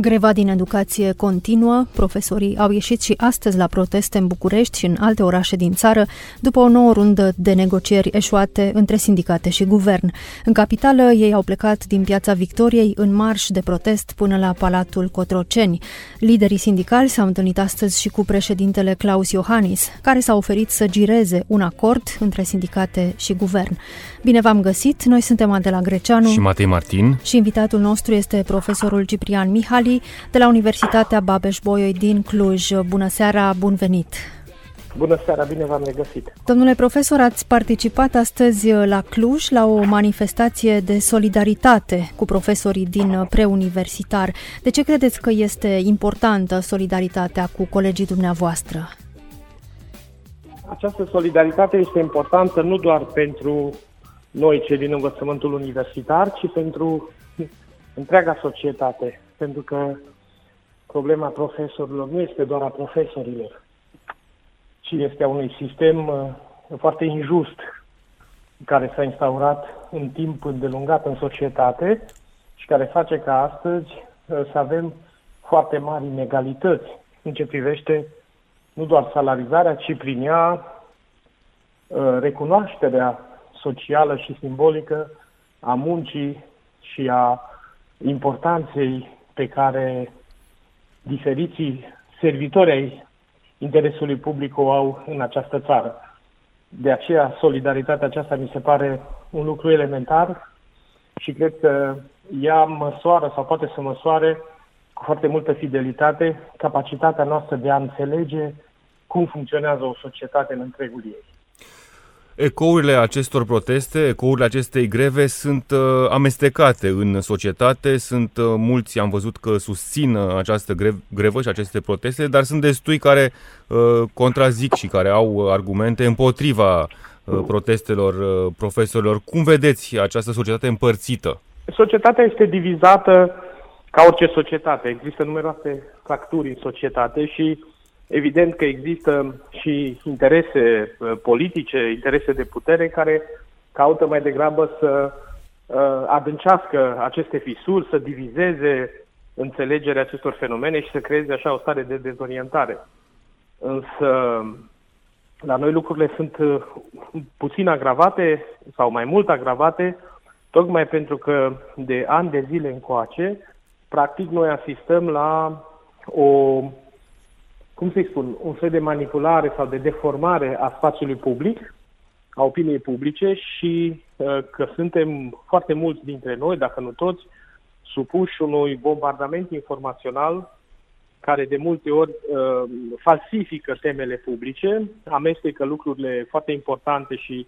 Greva din educație continuă, profesorii au ieșit și astăzi la proteste în București și în alte orașe din țară, după o nouă rundă de negocieri eșuate între sindicate și guvern. În capitală, ei au plecat din Piața Victoriei în marș de protest până la Palatul Cotroceni. Liderii sindicali s-au întâlnit astăzi și cu președintele Claus Iohannis, care s-a oferit să gireze un acord între sindicate și guvern. Bine v-am găsit, noi suntem Adela Greceanu și Matei Martin și invitatul nostru este profesorul Ciprian Mihali, de la Universitatea Babeș-Bolyai din Cluj. Bună seara, bun venit! Bună seara, bine v-am regăsit! Domnule profesor, ați participat astăzi la Cluj la o manifestație de solidaritate cu profesorii din preuniversitar. De ce credeți că este importantă solidaritatea cu colegii dumneavoastră? Această solidaritate este importantă nu doar pentru noi, cei din învățământul universitar, ci pentru întreaga societate pentru că problema profesorilor nu este doar a profesorilor, ci este a unui sistem uh, foarte injust care s-a instaurat în timp îndelungat în societate și care face ca astăzi uh, să avem foarte mari inegalități în ce privește nu doar salarizarea, ci prin ea uh, recunoașterea socială și simbolică a muncii și a importanței pe care diferiții servitori ai interesului public o au în această țară. De aceea, solidaritatea aceasta mi se pare un lucru elementar și cred că ea măsoară sau poate să măsoare cu foarte multă fidelitate capacitatea noastră de a înțelege cum funcționează o societate în întregul ei. Ecourile acestor proteste, ecourile acestei greve sunt uh, amestecate în societate, sunt uh, mulți, am văzut că susțin uh, această grev, grevă și aceste proteste, dar sunt destui care uh, contrazic și care au argumente împotriva uh, protestelor uh, profesorilor. Cum vedeți această societate împărțită? Societatea este divizată ca orice societate. Există numeroase fracturi în societate și Evident că există și interese uh, politice, interese de putere care caută mai degrabă să uh, adâncească aceste fisuri, să divizeze înțelegerea acestor fenomene și să creeze așa o stare de dezorientare. Însă la noi lucrurile sunt uh, puțin agravate sau mai mult agravate, tocmai pentru că de ani de zile încoace, practic noi asistăm la o cum să-i spun, un fel de manipulare sau de deformare a spațiului public, a opiniei publice și uh, că suntem foarte mulți dintre noi, dacă nu toți, supuși unui bombardament informațional care de multe ori uh, falsifică temele publice, amestecă lucrurile foarte importante și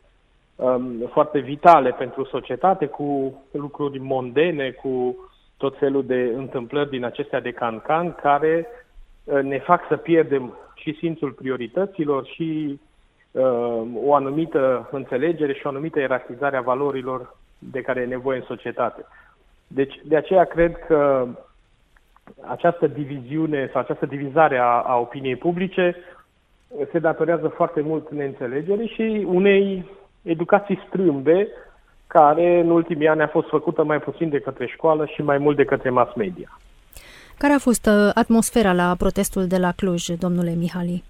um, foarte vitale pentru societate cu lucruri mondene, cu tot felul de întâmplări din acestea de cancan care Uh, ne fac să pierdem și simțul priorităților și uh, o anumită înțelegere și o anumită ierarhizare a valorilor de care e nevoie în societate. Deci, de aceea cred că această diviziune sau această divizare a, a opiniei publice se datorează foarte mult neînțelegere și unei educații strâmbe care în ultimii ani a fost făcută mai puțin de către școală și mai mult de către mass media. Care a fost uh, atmosfera la protestul de la Cluj, domnule Mihali?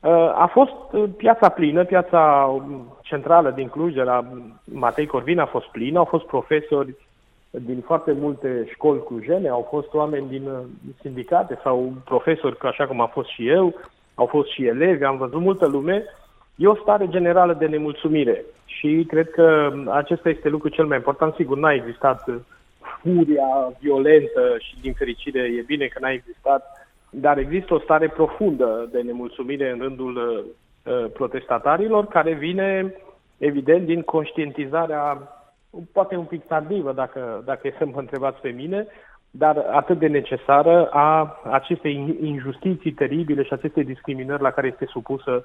Uh, a fost uh, piața plină, piața um, centrală din Cluj, de la Matei Corvin a fost plină, au fost profesori din foarte multe școli clujene, au fost oameni din sindicate sau profesori, așa cum a fost și eu, au fost și elevi, am văzut multă lume. E o stare generală de nemulțumire și cred că acesta este lucrul cel mai important. Sigur, n-a existat furia violentă și din fericire e bine că n-a existat, dar există o stare profundă de nemulțumire în rândul uh, protestatarilor care vine evident din conștientizarea poate un pic tardivă dacă, dacă e să mă întrebați pe mine, dar atât de necesară a acestei injustiții teribile și acestei discriminări la care este supusă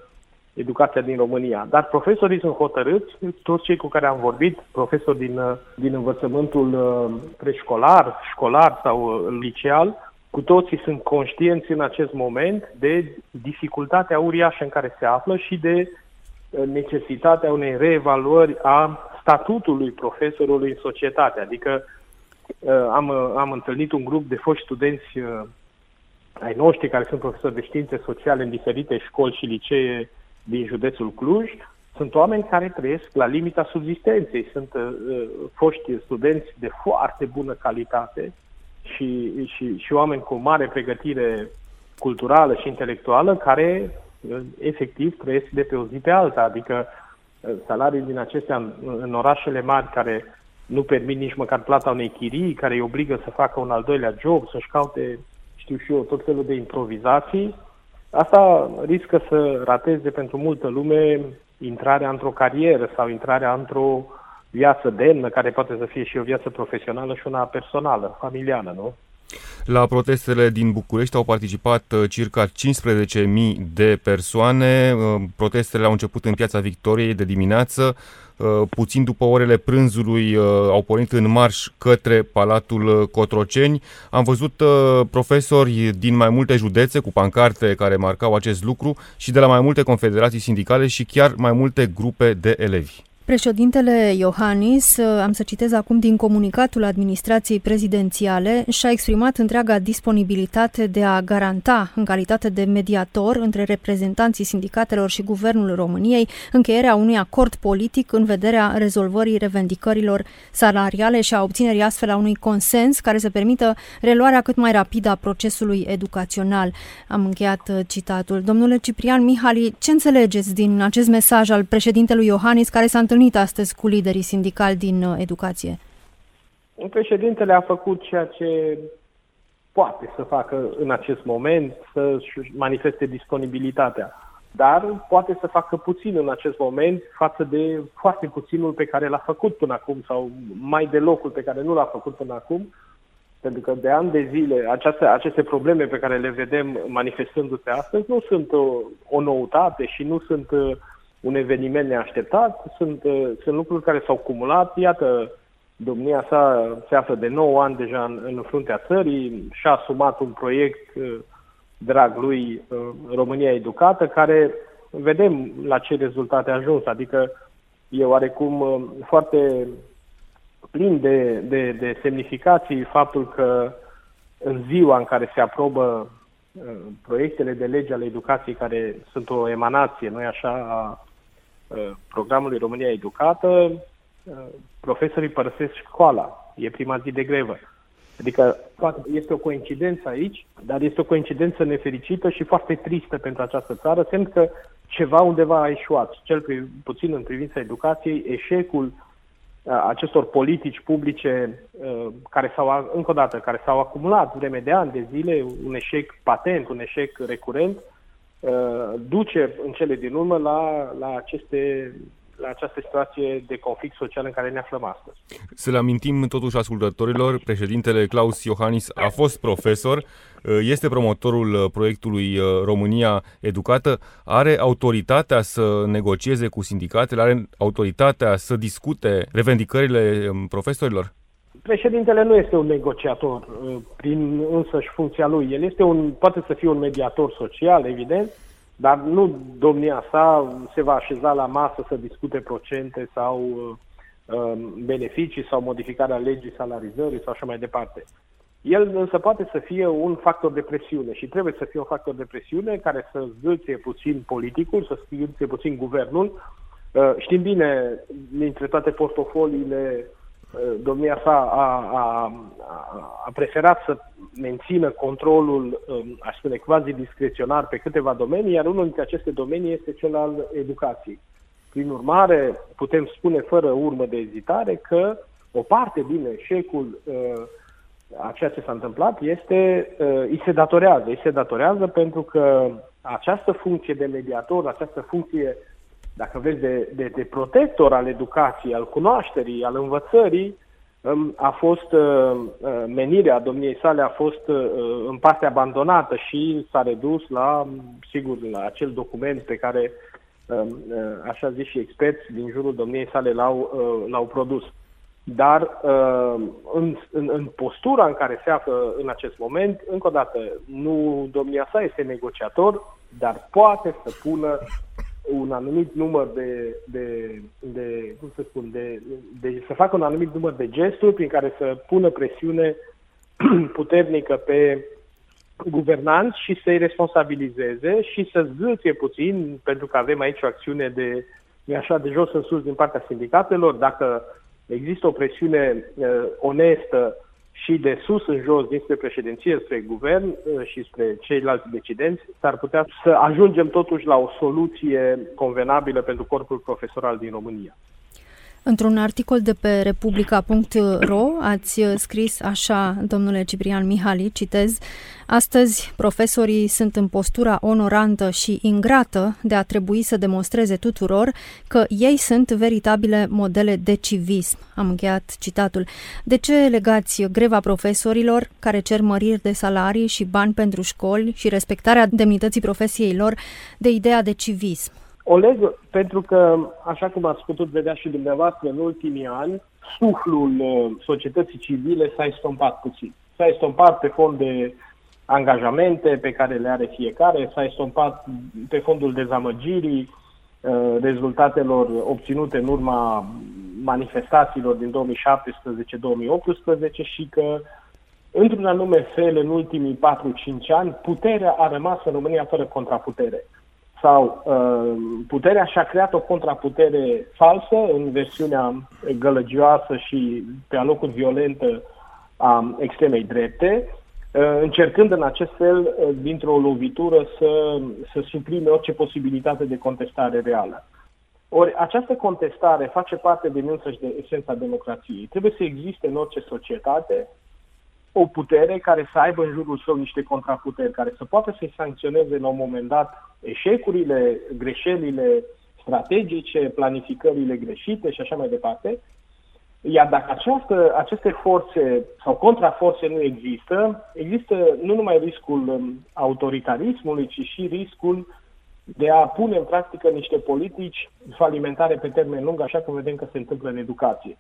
educația din România. Dar profesorii sunt hotărâți, toți cei cu care am vorbit, profesori din, din învățământul uh, preșcolar, școlar sau uh, liceal, cu toții sunt conștienți în acest moment de dificultatea uriașă în care se află și de necesitatea unei reevaluări a statutului profesorului în societate. Adică am, am întâlnit un grup de foști studenți ai noștri care sunt profesori de științe sociale în diferite școli și licee din județul Cluj, sunt oameni care trăiesc la limita subzistenței, sunt uh, foști studenți de foarte bună calitate și, și, și oameni cu mare pregătire culturală și intelectuală care uh, efectiv trăiesc de pe o zi pe alta, adică uh, salarii din acestea în, în orașele mari care nu permit nici măcar plata unei chirii, care îi obligă să facă un al doilea job, să-și caute știu și eu, tot felul de improvizații, asta riscă să rateze pentru multă lume intrarea într-o carieră sau intrarea într-o viață demnă, care poate să fie și o viață profesională și una personală, familială, nu? La protestele din București au participat uh, circa 15.000 de persoane. Uh, protestele au început în Piața Victoriei de dimineață. Uh, puțin după orele prânzului au pornit în marș către Palatul Cotroceni. Am văzut profesori din mai multe județe cu pancarte care marcau acest lucru și de la mai multe confederații sindicale și chiar mai multe grupe de elevi. Președintele Iohannis, am să citez acum din comunicatul administrației prezidențiale, și-a exprimat întreaga disponibilitate de a garanta, în calitate de mediator între reprezentanții sindicatelor și Guvernul României, încheierea unui acord politic în vederea rezolvării revendicărilor salariale și a obținerii astfel a unui consens care să permită reluarea cât mai rapidă a procesului educațional. Am încheiat uh, citatul. Domnule Ciprian Mihali, ce înțelegeți din acest mesaj al președintelui Iohannis care s-a întâmplat întâlnit astăzi cu liderii sindicali din uh, educație? Președintele a făcut ceea ce poate să facă în acest moment, să manifeste disponibilitatea. Dar poate să facă puțin în acest moment față de foarte puținul pe care l-a făcut până acum sau mai de locul pe care nu l-a făcut până acum, pentru că de ani de zile aceste, aceste probleme pe care le vedem manifestându-se astăzi nu sunt o, o noutate și nu sunt uh, un eveniment neașteptat, sunt, uh, sunt lucruri care s-au cumulat. Iată, domnia sa se află de 9 ani deja în, în fruntea țării, și-a asumat un proiect uh, drag lui uh, România Educată, care vedem la ce rezultate a ajuns, adică e oarecum foarte plin de, de, de semnificații faptul că în ziua în care se aprobă proiectele de lege ale educației care sunt o emanație, nu așa, a Uh, programului România Educată, uh, profesorii părăsesc școala. E prima zi de grevă. Adică este o coincidență aici, dar este o coincidență nefericită și foarte tristă pentru această țară, semn că ceva undeva a eșuat, cel puțin în privința educației, eșecul uh, acestor politici publice care s-au, încă o dată, care s-au acumulat vreme de ani, de zile, un eșec patent, un eșec recurent, Uh, duce în cele din urmă la, la aceste la această situație de conflict social în care ne aflăm astăzi. Să le amintim totuși ascultătorilor, președintele Claus Iohannis a fost profesor, uh, este promotorul uh, proiectului România Educată, are autoritatea să negocieze cu sindicatele, are autoritatea să discute revendicările um, profesorilor? Președintele nu este un negociator uh, prin însăși funcția lui. El este un, poate să fie un mediator social, evident, dar nu domnia sa se va așeza la masă să discute procente sau uh, um, beneficii sau modificarea legii salarizării sau așa mai departe. El însă poate să fie un factor de presiune și trebuie să fie un factor de presiune care să zgâlție puțin politicul, să zgâlție puțin guvernul. Uh, știm bine, dintre toate portofoliile domnia sa a, a, a preferat să mențină controlul, um, aș spune, quasi discreționar pe câteva domenii, iar unul dintre aceste domenii este cel al educației. Prin urmare, putem spune fără urmă de ezitare că o parte din eșecul uh, a ceea ce s-a întâmplat este, uh, îi se datorează. Îi se datorează pentru că această funcție de mediator, această funcție dacă vezi, de, de, de protector al educației, al cunoașterii, al învățării, um, a fost, uh, uh, menirea domniei sale a fost uh, în parte abandonată și s-a redus la, sigur, la acel document pe care, um, așa zis și experți din jurul domniei sale l-au, l-au produs. dar uh, în, în, în postura în care se află în acest moment, încă o dată, nu domnia sa este negociator, dar poate să pună un anumit număr de, de, de cum să spun, de, de, să facă un anumit număr de gesturi prin care să pună presiune puternică pe guvernanți și să-i responsabilizeze și să zâție puțin, pentru că avem aici o acțiune de, așa, de jos în sus din partea sindicatelor, dacă există o presiune uh, onestă și de sus în jos, dinspre președinție, spre guvern uh, și spre ceilalți decidenți, s-ar putea să ajungem totuși la o soluție convenabilă pentru corpul profesoral din România. Într-un articol de pe republica.ro ați scris așa, domnule Ciprian Mihali, citez, Astăzi, profesorii sunt în postura onorantă și ingrată de a trebui să demonstreze tuturor că ei sunt veritabile modele de civism. Am încheiat citatul. De ce legați greva profesorilor, care cer măriri de salarii și bani pentru școli și respectarea demnității profesiei lor, de ideea de civism? O leg pentru că, așa cum ați putut vedea și dumneavoastră în ultimii ani, suflul uh, societății civile s-a estompat puțin. S-a estompat pe fond de angajamente pe care le are fiecare, s-a estompat pe fondul dezamăgirii, uh, rezultatelor obținute în urma manifestațiilor din 2017-2018 și că, într-un anume fel, în ultimii 4-5 ani, puterea a rămas în România fără contraputere sau uh, puterea și-a creat o contraputere falsă în versiunea gălăgioasă și pe alocuri violentă a extremei drepte, uh, încercând în acest fel, uh, dintr-o lovitură, să, să suprime orice posibilitate de contestare reală. Ori această contestare face parte din însăși de esența democrației. Trebuie să existe în orice societate o putere care să aibă în jurul său niște contraputeri, care să poată să-i sancționeze la un moment dat eșecurile, greșelile strategice, planificările greșite și așa mai departe. Iar dacă această, aceste forțe sau contraforțe nu există, există nu numai riscul um, autoritarismului, ci și riscul de a pune în practică niște politici falimentare pe termen lung, așa cum vedem că se întâmplă în educație.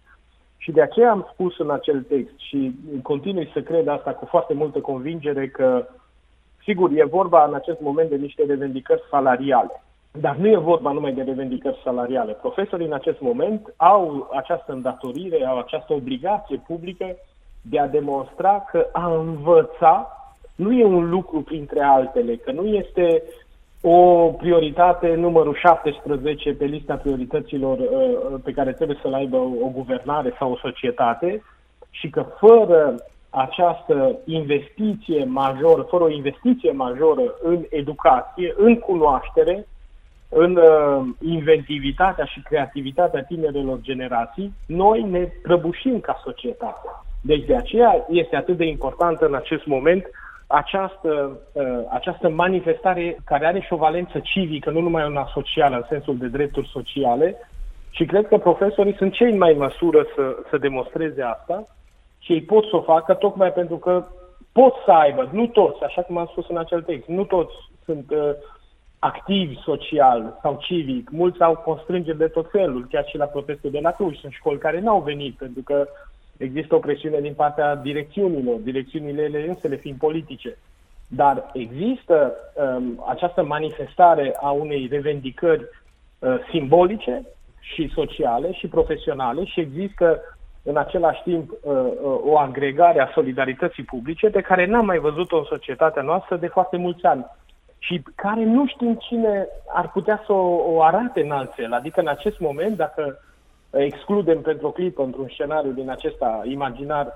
Și de aceea am spus în acel text și continui să cred asta cu foarte multă convingere că, sigur, e vorba în acest moment de niște revendicări salariale. Dar nu e vorba numai de revendicări salariale. Profesorii în acest moment au această îndatorire, au această obligație publică de a demonstra că a învăța nu e un lucru printre altele, că nu este o prioritate numărul 17 pe lista priorităților uh, uh, pe care trebuie să-l aibă o guvernare sau o societate și că fără această investiție majoră, fără o investiție majoră în educație, în cunoaștere, în uh, inventivitatea și creativitatea tinerelor generații, noi ne prăbușim ca societate. Deci de aceea este atât de important în acest moment această, uh, această manifestare care are și o valență civică, nu numai una socială, în sensul de drepturi sociale, și cred că profesorii sunt cei mai în măsură să, să demonstreze asta și ei pot să o facă tocmai pentru că pot să aibă, nu toți, așa cum am spus în acel text, nu toți sunt uh, activi social sau civic, mulți au constrângeri de tot felul, chiar și la protestul de la Cluj. Sunt școli care n-au venit pentru că Există o presiune din partea direcțiunilor, direcțiunile ele însele fiind politice. Dar există um, această manifestare a unei revendicări uh, simbolice și sociale și profesionale și există în același timp uh, uh, o agregare a solidarității publice pe care n-am mai văzut-o în societatea noastră de foarte mulți ani și care nu știm cine ar putea să o, o arate în altfel. Adică în acest moment, dacă excludem pentru o clipă, într-un scenariu din acesta imaginar,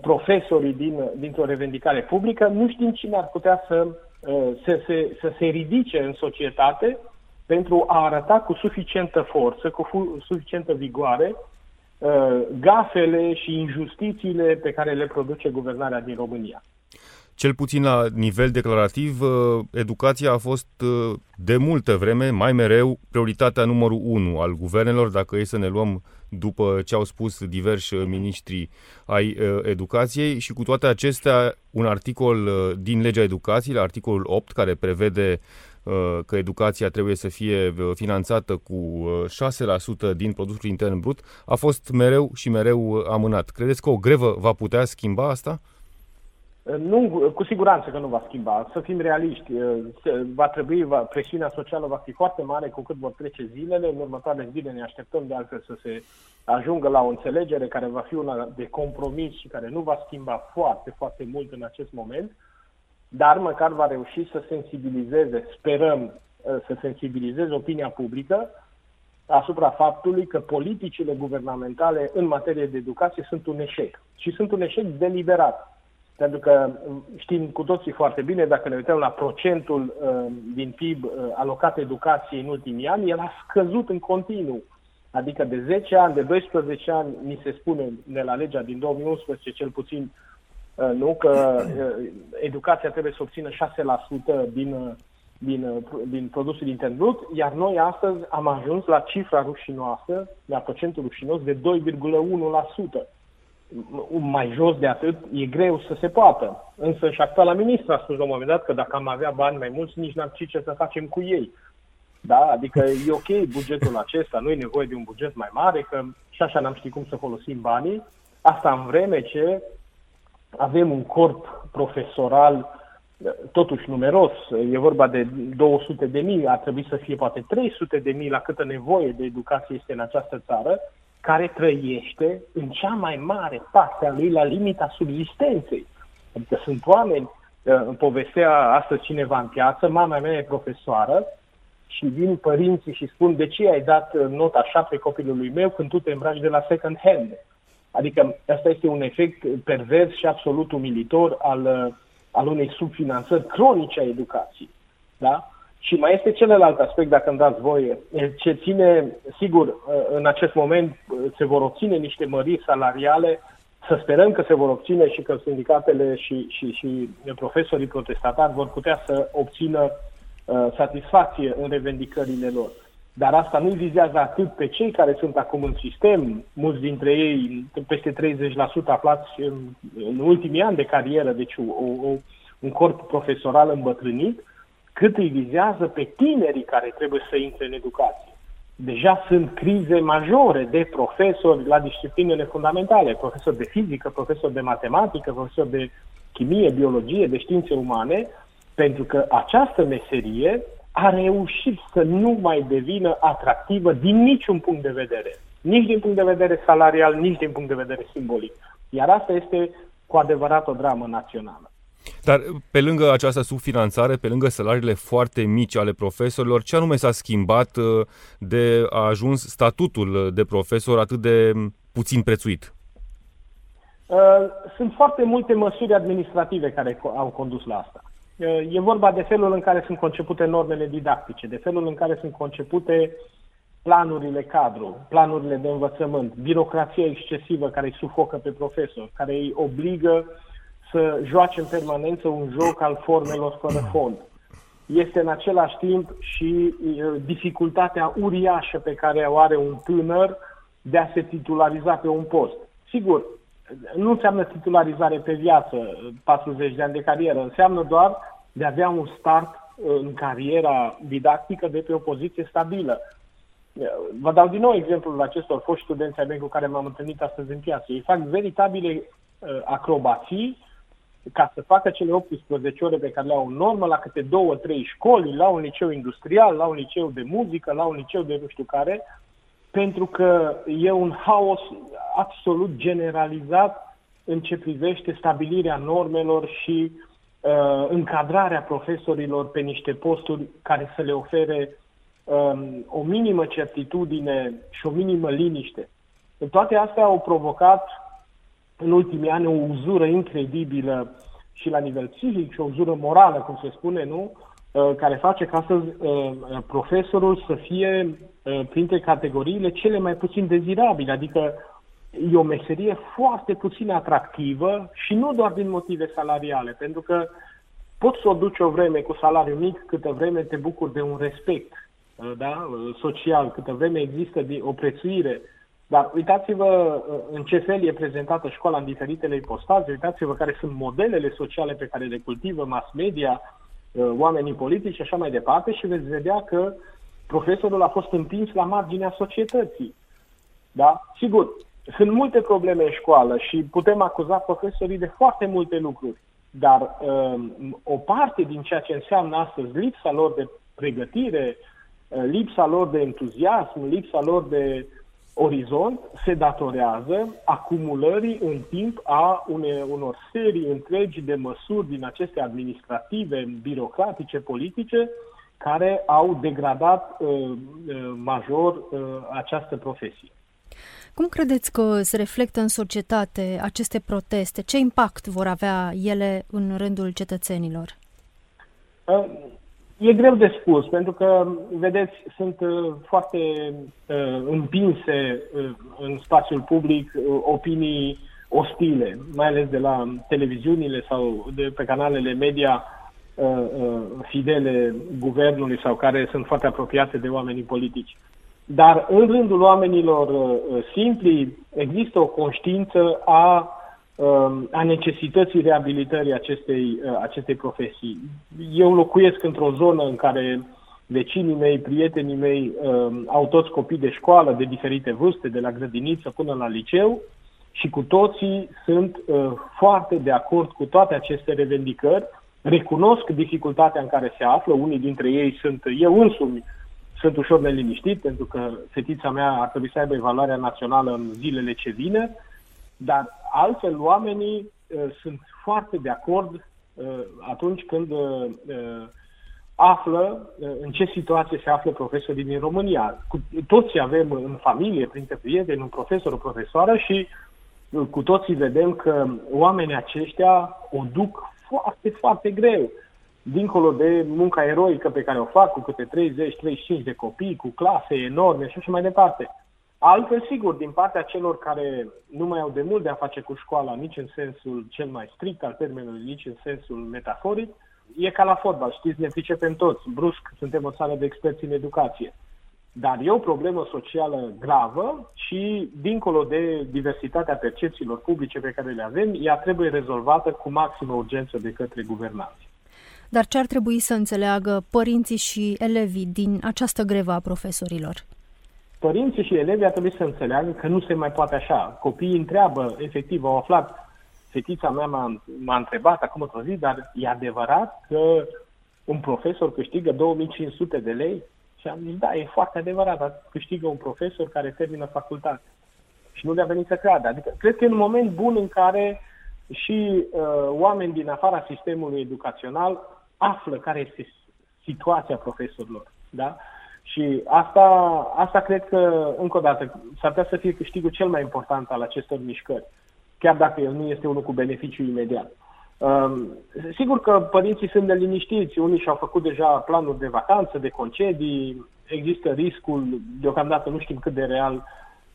profesorii din, dintr-o revendicare publică, nu știm cine ar putea să, uh, să, se, să se ridice în societate pentru a arăta cu suficientă forță, cu suficientă vigoare, uh, gafele și injustițiile pe care le produce guvernarea din România. Cel puțin la nivel declarativ, uh, educația a fost uh, de multă vreme, mai mereu, prioritatea numărul 1 al guvernelor, dacă e să ne luăm după ce au spus diversi uh, miniștri ai educației și cu toate acestea un articol din legea educației, articolul 8, care prevede că educația trebuie să fie finanțată cu 6% din produsul intern brut, a fost mereu și mereu amânat. Credeți că o grevă va putea schimba asta? Nu, cu siguranță că nu va schimba. Să fim realiști, va trebui, va, presiunea socială va fi foarte mare cu cât vor trece zilele. În următoarele zile ne așteptăm de altfel să se ajungă la o înțelegere care va fi una de compromis și care nu va schimba foarte, foarte mult în acest moment, dar măcar va reuși să sensibilizeze, sperăm să sensibilizeze opinia publică asupra faptului că politicile guvernamentale în materie de educație sunt un eșec. Și sunt un eșec deliberat pentru că știm cu toții foarte bine, dacă ne uităm la procentul uh, din PIB uh, alocat educației în ultimii ani, el a scăzut în continuu. Adică de 10 ani, de 12 ani, ni se spune de la legea din 2011, cel puțin, uh, nu, că uh, educația trebuie să obțină 6% din, uh, din, uh, din produsul intern brut, iar noi astăzi am ajuns la cifra rușinoasă, la procentul rușinos de 2,1% mai jos de atât, e greu să se poată. Însă și actuala ministra a spus la un moment dat că dacă am avea bani mai mulți, nici n-am ce să facem cu ei. Da? Adică e ok bugetul acesta, nu e nevoie de un buget mai mare, că și așa n-am ști cum să folosim banii. Asta în vreme ce avem un corp profesoral totuși numeros, e vorba de 200 de mii, ar trebui să fie poate 300 de mii la câtă nevoie de educație este în această țară, care trăiește în cea mai mare parte a lui la limita subzistenței. Adică sunt oameni, uh, îmi povestea astăzi cineva în piață, mama mea e profesoară și vin părinții și spun de ce ai dat uh, nota 7 copilului meu când tu te îmbraci de la second hand. Adică asta este un efect pervers și absolut umilitor al, uh, al unei subfinanțări cronice a educației. Da? Și mai este celălalt aspect, dacă îmi dați voie, ce ține, sigur, în acest moment se vor obține niște măriri salariale, să sperăm că se vor obține și că sindicatele și, și, și profesorii protestatari vor putea să obțină uh, satisfacție în revendicările lor. Dar asta nu vizează atât pe cei care sunt acum în sistem, mulți dintre ei, peste 30% aflați în, în ultimii ani de carieră, deci o, o, un corp profesoral îmbătrânit, cât îi vizează pe tinerii care trebuie să intre în educație. Deja sunt crize majore de profesori la disciplinele fundamentale, profesori de fizică, profesori de matematică, profesori de chimie, biologie, de științe umane, pentru că această meserie a reușit să nu mai devină atractivă din niciun punct de vedere. Nici din punct de vedere salarial, nici din punct de vedere simbolic. Iar asta este cu adevărat o dramă națională. Dar pe lângă această subfinanțare, pe lângă salariile foarte mici ale profesorilor, ce anume s-a schimbat uh, de a ajuns statutul de profesor atât de puțin prețuit? Uh, sunt foarte multe măsuri administrative care au condus la asta. Uh, e vorba de felul în care sunt concepute normele didactice, de felul în care sunt concepute planurile cadru, planurile de învățământ, birocrația excesivă care îi sufocă pe profesor, care îi obligă să joace în permanență un joc al formelor fără fond. Este în același timp și dificultatea uriașă pe care o are un tânăr de a se titulariza pe un post. Sigur, nu înseamnă titularizare pe viață, 40 de ani de carieră, înseamnă doar de a avea un start în cariera didactică de pe o poziție stabilă. Vă dau din nou exemplul acestor foști studenți ai mei cu care m-am întâlnit astăzi în piață. Ei fac veritabile acrobații ca să facă cele 18 ore pe care le au în normă la câte două, trei școli, la un liceu industrial, la un liceu de muzică, la un liceu de nu știu care, pentru că e un haos absolut generalizat în ce privește stabilirea normelor și uh, încadrarea profesorilor pe niște posturi care să le ofere um, o minimă certitudine și o minimă liniște. Toate astea au provocat în ultimii ani o uzură incredibilă și la nivel psihic și o uzură morală, cum se spune, nu? Uh, care face ca să uh, profesorul să fie uh, printre categoriile cele mai puțin dezirabile, adică e o meserie foarte puțin atractivă și nu doar din motive salariale, pentru că poți să o duci o vreme cu salariu mic, câtă vreme te bucuri de un respect da? social, câtă vreme există o prețuire dar uitați-vă uh, în ce fel e prezentată școala în diferitele ipostaze, uitați-vă care sunt modelele sociale pe care le cultivă mass media, oamenii politici și așa mai departe și veți vedea că profesorul a fost împins la marginea societății. Da? Sigur, sunt multe probleme în școală și putem acuza profesorii de foarte multe lucruri, dar um, o parte din ceea ce înseamnă astăzi lipsa lor de pregătire, uh, lipsa lor de entuziasm, lipsa lor de orizont se datorează acumulării în timp a une, unor serii întregi de măsuri din aceste administrative, birocratice, politice, care au degradat uh, uh, major uh, această profesie. Cum credeți că se reflectă în societate aceste proteste? Ce impact vor avea ele în rândul cetățenilor? Uh, e greu de spus, pentru că, vedeți, sunt uh, foarte uh, împinse în spațiul public opinii ostile, mai ales de la televiziunile sau de pe canalele media fidele guvernului sau care sunt foarte apropiate de oamenii politici. Dar în rândul oamenilor uh, uh, simpli există o conștiință a, um, a necesității reabilitării acestei, uh, acestei profesii. Eu locuiesc într-o zonă în care vecinii mei, prietenii mei um, au toți copii de școală de diferite vârste, de la grădiniță până la liceu și cu toții sunt foarte de acord cu toate aceste revendicări, recunosc dificultatea în care se află, unii dintre ei sunt eu însumi, sunt ușor neliniștit pentru că fetița mea ar trebui să aibă evaluarea națională în zilele ce vine, dar altfel oamenii uh, sunt foarte de acord uh, atunci când uh, uh, află uh, în ce situație se află profesorii din România. Cu, toți avem în familie, printre prieteni, un profesor, o profesoară și uh, cu toții vedem că oamenii aceștia o duc foarte, foarte greu dincolo de munca eroică pe care o fac cu câte 30-35 de copii, cu clase enorme și așa mai departe. Altfel, sigur, din partea celor care nu mai au de mult de a face cu școala, nici în sensul cel mai strict al termenului, nici în sensul metaforic, e ca la fotbal, știți, ne pricepem toți. Brusc, suntem o țară de experți în educație. Dar e o problemă socială gravă și, dincolo de diversitatea percepțiilor publice pe care le avem, ea trebuie rezolvată cu maximă urgență de către guvernanți. Dar ce ar trebui să înțeleagă părinții și elevii din această grevă a profesorilor? Părinții și elevii ar trebui să înțeleagă că nu se mai poate așa. Copiii întreabă, efectiv, au aflat, fetița mea m-a, m-a întrebat acum o zi, dar e adevărat că un profesor câștigă 2500 de lei? Și am zis, da, e foarte adevărat, dar câștigă un profesor care termină facultate. Și nu le-a venit să creadă. Adică, cred că e un moment bun în care și uh, oameni din afara sistemului educațional află care este situația profesorilor. Da? Și asta, asta cred că, încă o dată, s-ar putea să fie câștigul cel mai important al acestor mișcări, chiar dacă el nu este unul cu beneficiu imediat. Um, sigur că părinții sunt neliniștiți, unii și-au făcut deja planuri de vacanță, de concedii, există riscul, deocamdată nu știm cât de real,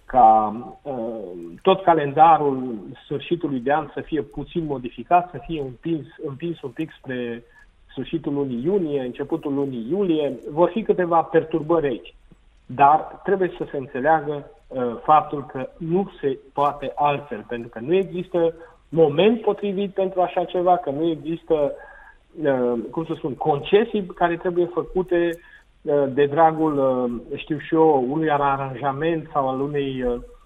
ca uh, tot calendarul sfârșitului de an să fie puțin modificat, să fie împins, împins un pic spre sfârșitul lunii iunie, începutul lunii iulie, vor fi câteva perturbări aici. Dar trebuie să se înțeleagă uh, faptul că nu se poate altfel, pentru că nu există moment potrivit pentru așa ceva, că nu există, uh, cum să spun, concesii care trebuie făcute uh, de dragul, uh, știu și eu, unui aranjament sau al unei uh, Uh, uh,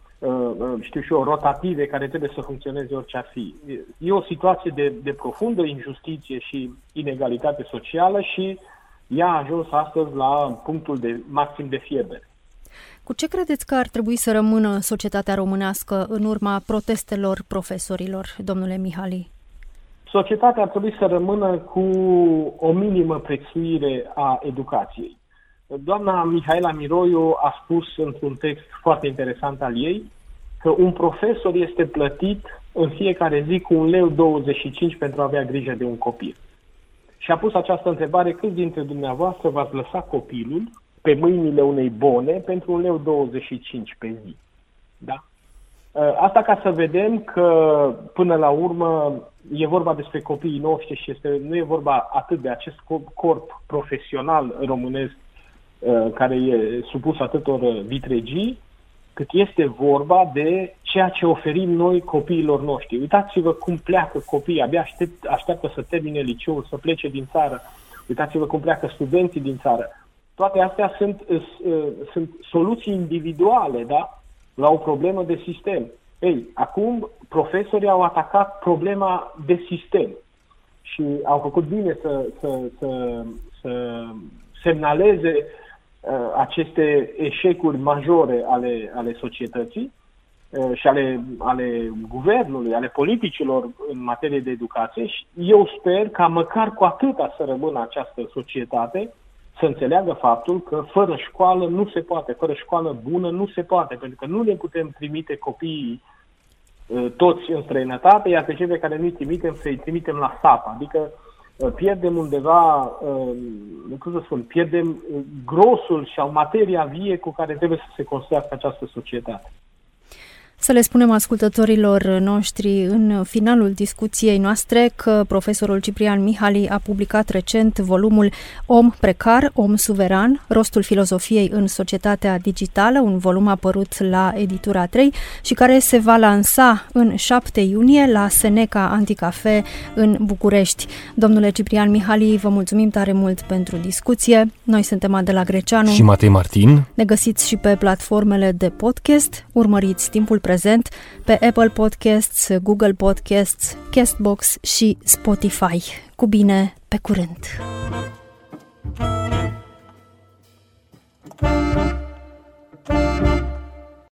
știu și eu, rotative care trebuie să funcționeze orice ar fi. E o situație de, de profundă injustiție și inegalitate socială și ea a ajuns astăzi la punctul de maxim de fiebre. Cu ce credeți că ar trebui să rămână societatea românească în urma protestelor profesorilor, domnule Mihali? Societatea ar trebui să rămână cu o minimă prețuire a educației. Doamna Mihaela Miroiu a spus într-un text foarte interesant al ei că un profesor este plătit în fiecare zi cu un leu 25 pentru a avea grijă de un copil. Și a pus această întrebare, câți dintre dumneavoastră v-ați lăsa copilul pe mâinile unei bone pentru un leu 25 pe zi? Da? Ă, asta ca să vedem că, până la urmă, e vorba despre copiii noștri și este, nu e vorba atât de acest corp profesional românesc Uh, care e supus atâtor vitregii, cât este vorba de ceea ce oferim noi copiilor noștri. Uitați-vă cum pleacă copiii, abia aștept, așteaptă să termine liceul, să plece din țară. uitați-vă cum pleacă studenții din țară. Toate astea sunt, uh, sunt soluții individuale, da? La o problemă de sistem. Ei, acum profesorii au atacat problema de sistem și au făcut bine să, să, să, să semnaleze uh, aceste eșecuri majore ale, ale societății uh, și ale, ale guvernului, ale politicilor în materie de educație și eu sper ca măcar cu atâta să rămână această societate să înțeleagă faptul că fără școală nu se poate, fără școală bună nu se poate, pentru că nu ne putem trimite copiii uh, toți în străinătate, iar pe cei pe care nu-i trimitem să-i trimitem la sap, adică uh, pierdem undeva, uh, cum să spun, pierdem grosul sau materia vie cu care trebuie să se construiască această societate. Să le spunem ascultătorilor noștri în finalul discuției noastre că profesorul Ciprian Mihali a publicat recent volumul Om precar, om suveran, rostul filozofiei în societatea digitală, un volum apărut la editura 3 și care se va lansa în 7 iunie la Seneca Anticafe în București. Domnule Ciprian Mihali, vă mulțumim tare mult pentru discuție. Noi suntem Adela Greceanu și Matei Martin. Ne găsiți și pe platformele de podcast. Urmăriți timpul prezent pe Apple Podcasts, Google Podcasts, Castbox și Spotify. Cu bine, pe curând!